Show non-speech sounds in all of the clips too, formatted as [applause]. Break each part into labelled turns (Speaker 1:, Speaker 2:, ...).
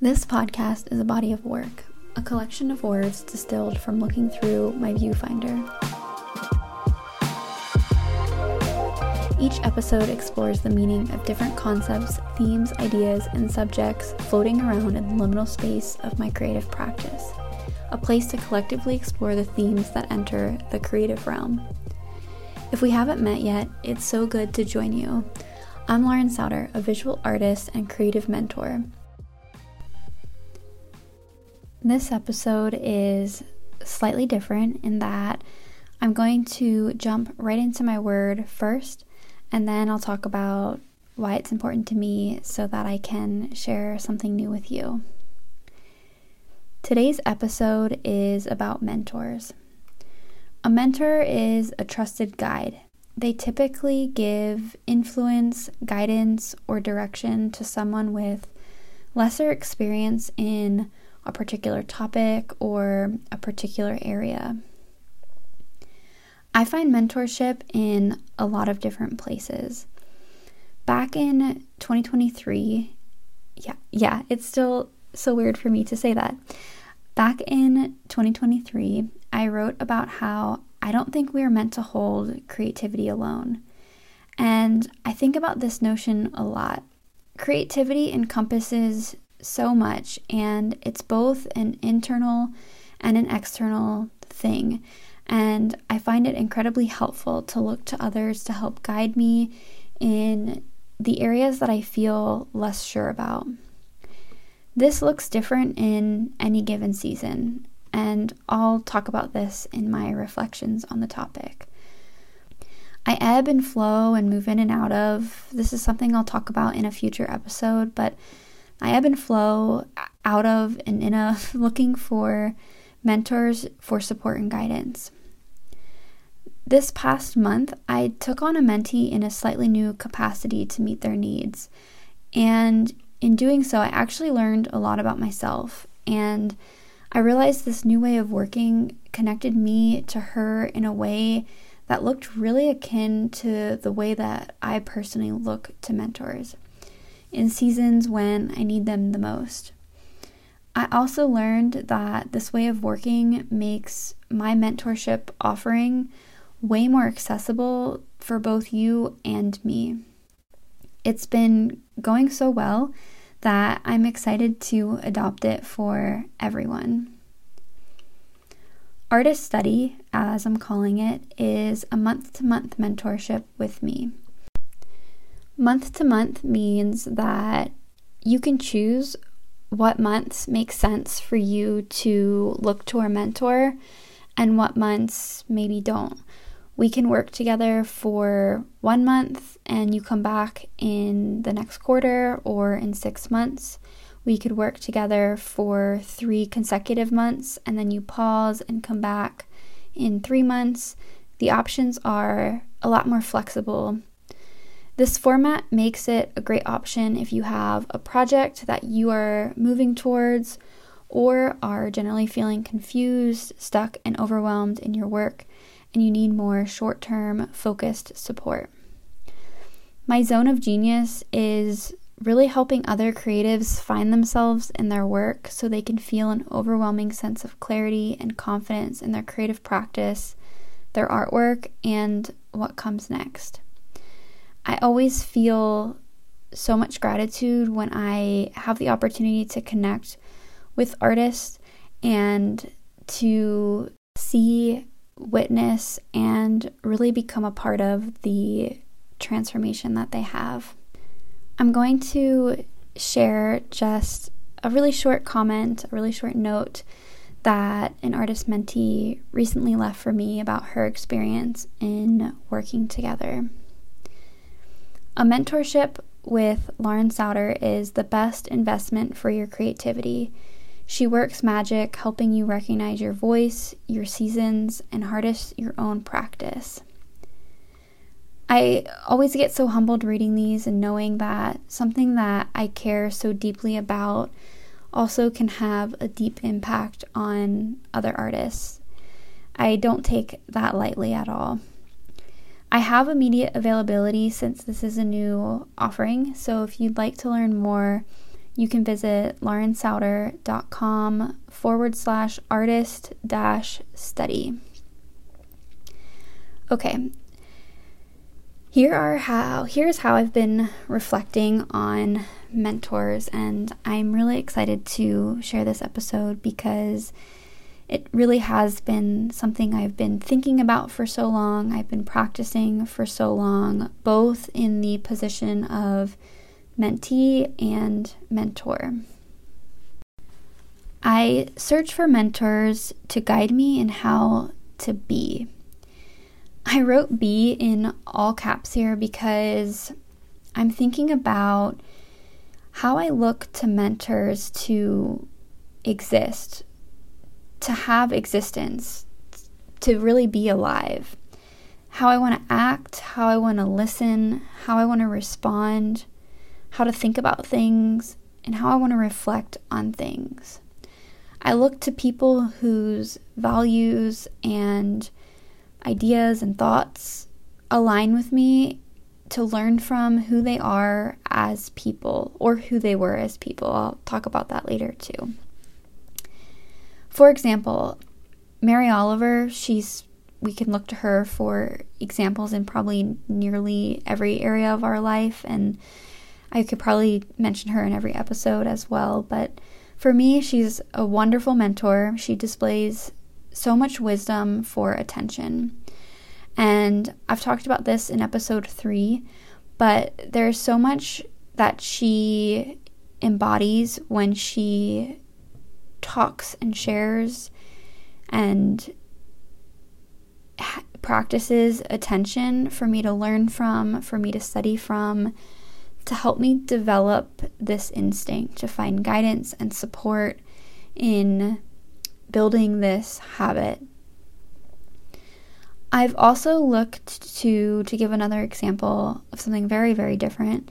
Speaker 1: This podcast is a body of work, a collection of words distilled from looking through my viewfinder. Each episode explores the meaning of different concepts, themes, ideas, and subjects floating around in the liminal space of my creative practice, a place to collectively explore the themes that enter the creative realm. If we haven't met yet, it's so good to join you. I'm Lauren Sauder, a visual artist and creative mentor. This episode is slightly different in that I'm going to jump right into my word first, and then I'll talk about why it's important to me so that I can share something new with you. Today's episode is about mentors. A mentor is a trusted guide. They typically give influence, guidance, or direction to someone with lesser experience in a particular topic or a particular area. I find mentorship in a lot of different places. Back in 2023, yeah, yeah, it's still so weird for me to say that. Back in 2023, I wrote about how I don't think we are meant to hold creativity alone. And I think about this notion a lot. Creativity encompasses so much, and it's both an internal and an external thing. And I find it incredibly helpful to look to others to help guide me in the areas that I feel less sure about. This looks different in any given season, and I'll talk about this in my reflections on the topic. I ebb and flow and move in and out of. This is something I'll talk about in a future episode, but I ebb and flow out of and in of [laughs] looking for mentors for support and guidance. This past month, I took on a mentee in a slightly new capacity to meet their needs. And in doing so, I actually learned a lot about myself. And I realized this new way of working connected me to her in a way that looked really akin to the way that I personally look to mentors in seasons when I need them the most. I also learned that this way of working makes my mentorship offering way more accessible for both you and me. It's been going so well that I'm excited to adopt it for everyone. Artist Study, as I'm calling it, is a month to month mentorship with me. Month to month means that you can choose what months make sense for you to look to a mentor and what months maybe don't. We can work together for one month and you come back in the next quarter or in six months. We could work together for three consecutive months and then you pause and come back in three months. The options are a lot more flexible this format makes it a great option if you have a project that you are moving towards or are generally feeling confused, stuck, and overwhelmed in your work and you need more short term focused support. My zone of genius is really helping other creatives find themselves in their work so they can feel an overwhelming sense of clarity and confidence in their creative practice, their artwork, and what comes next. I always feel so much gratitude when I have the opportunity to connect with artists and to see, witness, and really become a part of the transformation that they have. I'm going to share just a really short comment, a really short note that an artist mentee recently left for me about her experience in working together. A mentorship with Lauren Sauder is the best investment for your creativity. She works magic, helping you recognize your voice, your seasons, and harness your own practice. I always get so humbled reading these and knowing that something that I care so deeply about also can have a deep impact on other artists. I don't take that lightly at all. I have immediate availability since this is a new offering, so if you'd like to learn more, you can visit laurensauder.com forward slash artist dash study. Okay. Here are how here's how I've been reflecting on mentors and I'm really excited to share this episode because it really has been something I've been thinking about for so long. I've been practicing for so long, both in the position of mentee and mentor. I search for mentors to guide me in how to be. I wrote be in all caps here because I'm thinking about how I look to mentors to exist to have existence, to really be alive. How I want to act, how I want to listen, how I want to respond, how to think about things, and how I want to reflect on things. I look to people whose values and ideas and thoughts align with me to learn from who they are as people or who they were as people. I'll talk about that later too. For example, Mary Oliver, she's we can look to her for examples in probably nearly every area of our life and I could probably mention her in every episode as well, but for me, she's a wonderful mentor. She displays so much wisdom for attention. And I've talked about this in episode 3, but there's so much that she embodies when she talks and shares and ha- practices attention for me to learn from, for me to study from, to help me develop this instinct to find guidance and support in building this habit. I've also looked to to give another example of something very very different.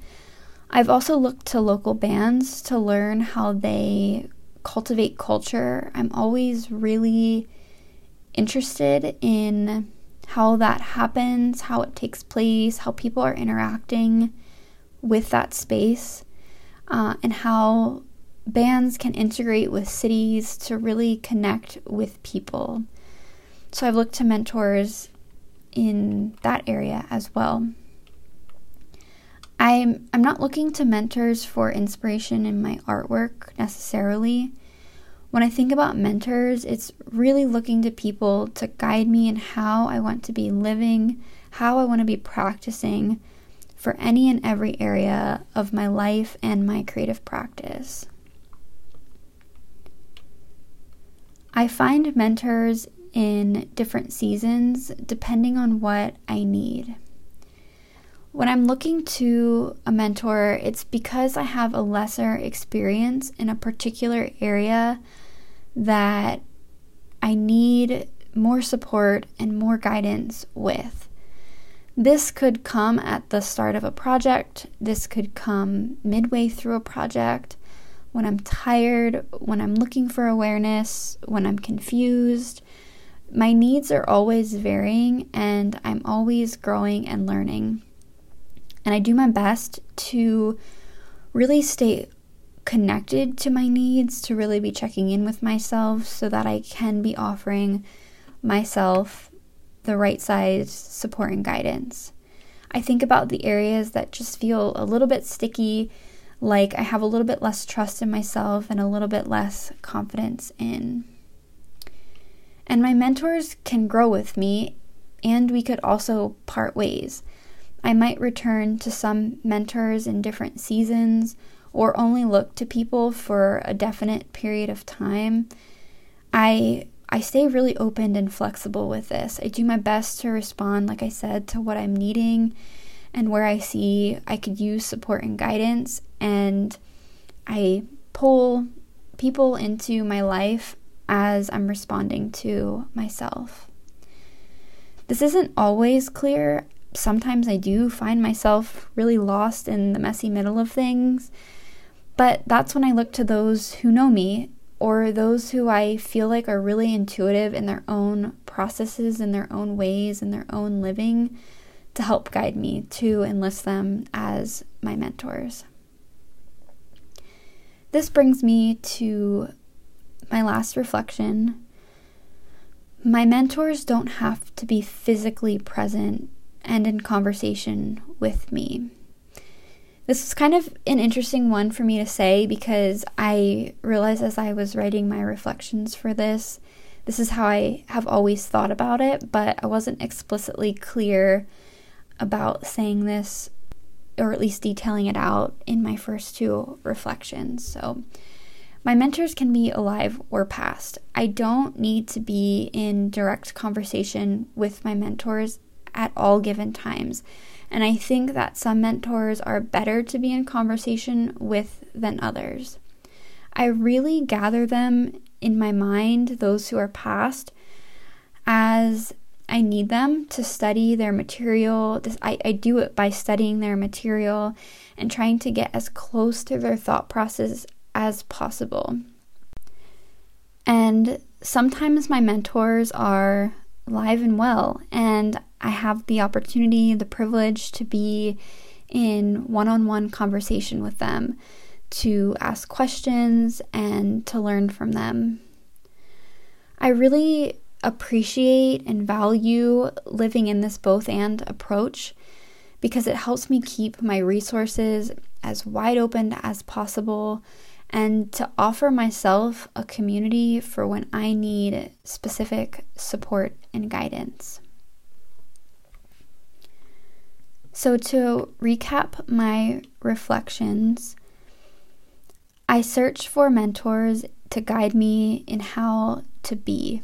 Speaker 1: I've also looked to local bands to learn how they cultivate culture. I'm always really interested in how that happens, how it takes place, how people are interacting with that space, uh, and how bands can integrate with cities to really connect with people. So I've looked to mentors in that area as well. I'm I'm not looking to mentors for inspiration in my artwork necessarily. When I think about mentors, it's really looking to people to guide me in how I want to be living, how I want to be practicing for any and every area of my life and my creative practice. I find mentors in different seasons depending on what I need. When I'm looking to a mentor, it's because I have a lesser experience in a particular area that I need more support and more guidance with. This could come at the start of a project, this could come midway through a project, when I'm tired, when I'm looking for awareness, when I'm confused. My needs are always varying, and I'm always growing and learning. And I do my best to really stay connected to my needs, to really be checking in with myself so that I can be offering myself the right size support and guidance. I think about the areas that just feel a little bit sticky, like I have a little bit less trust in myself and a little bit less confidence in. And my mentors can grow with me, and we could also part ways. I might return to some mentors in different seasons or only look to people for a definite period of time. I I stay really open and flexible with this. I do my best to respond like I said to what I'm needing and where I see I could use support and guidance and I pull people into my life as I'm responding to myself. This isn't always clear sometimes I do find myself really lost in the messy middle of things. But that's when I look to those who know me or those who I feel like are really intuitive in their own processes, in their own ways, in their own living to help guide me to enlist them as my mentors. This brings me to my last reflection. My mentors don't have to be physically present and in conversation with me. This was kind of an interesting one for me to say because I realized as I was writing my reflections for this, this is how I have always thought about it, but I wasn't explicitly clear about saying this or at least detailing it out in my first two reflections. So, my mentors can be alive or past. I don't need to be in direct conversation with my mentors at all given times. And I think that some mentors are better to be in conversation with than others. I really gather them in my mind, those who are past, as I need them to study their material. This, I, I do it by studying their material and trying to get as close to their thought process as possible. And sometimes my mentors are live and well, and I have the opportunity, the privilege to be in one on one conversation with them, to ask questions, and to learn from them. I really appreciate and value living in this both and approach because it helps me keep my resources as wide open as possible and to offer myself a community for when I need specific support and guidance. So, to recap my reflections, I search for mentors to guide me in how to be.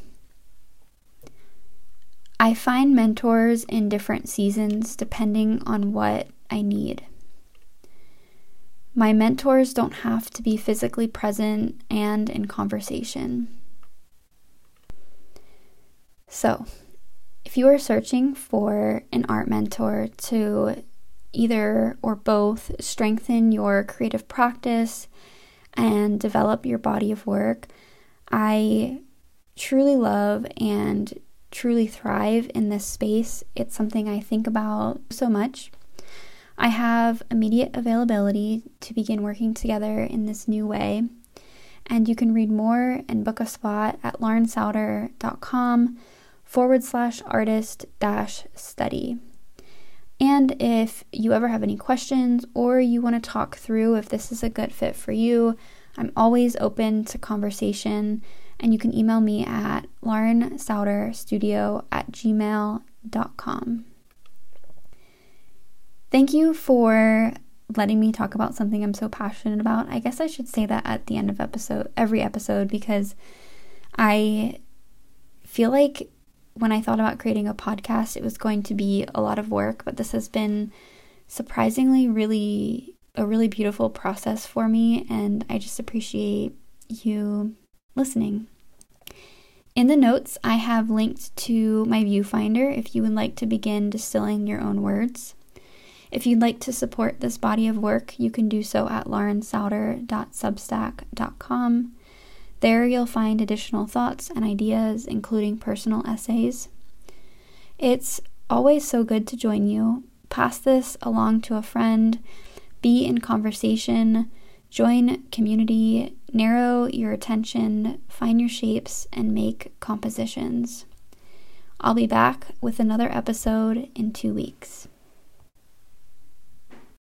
Speaker 1: I find mentors in different seasons depending on what I need. My mentors don't have to be physically present and in conversation. So, if you are searching for an art mentor to either or both strengthen your creative practice and develop your body of work, I truly love and truly thrive in this space. It's something I think about so much. I have immediate availability to begin working together in this new way. And you can read more and book a spot at laurensauder.com forward slash artist dash study. And if you ever have any questions or you want to talk through if this is a good fit for you, I'm always open to conversation. And you can email me at laurensauderstudio at gmail.com. Thank you for letting me talk about something I'm so passionate about. I guess I should say that at the end of episode every episode because I feel like when I thought about creating a podcast, it was going to be a lot of work, but this has been surprisingly really a really beautiful process for me and I just appreciate you listening. In the notes, I have linked to my viewfinder if you would like to begin distilling your own words. If you'd like to support this body of work, you can do so at laurensauder.substack.com. There you'll find additional thoughts and ideas, including personal essays. It's always so good to join you. Pass this along to a friend, be in conversation, join community, narrow your attention, find your shapes, and make compositions. I'll be back with another episode in two weeks.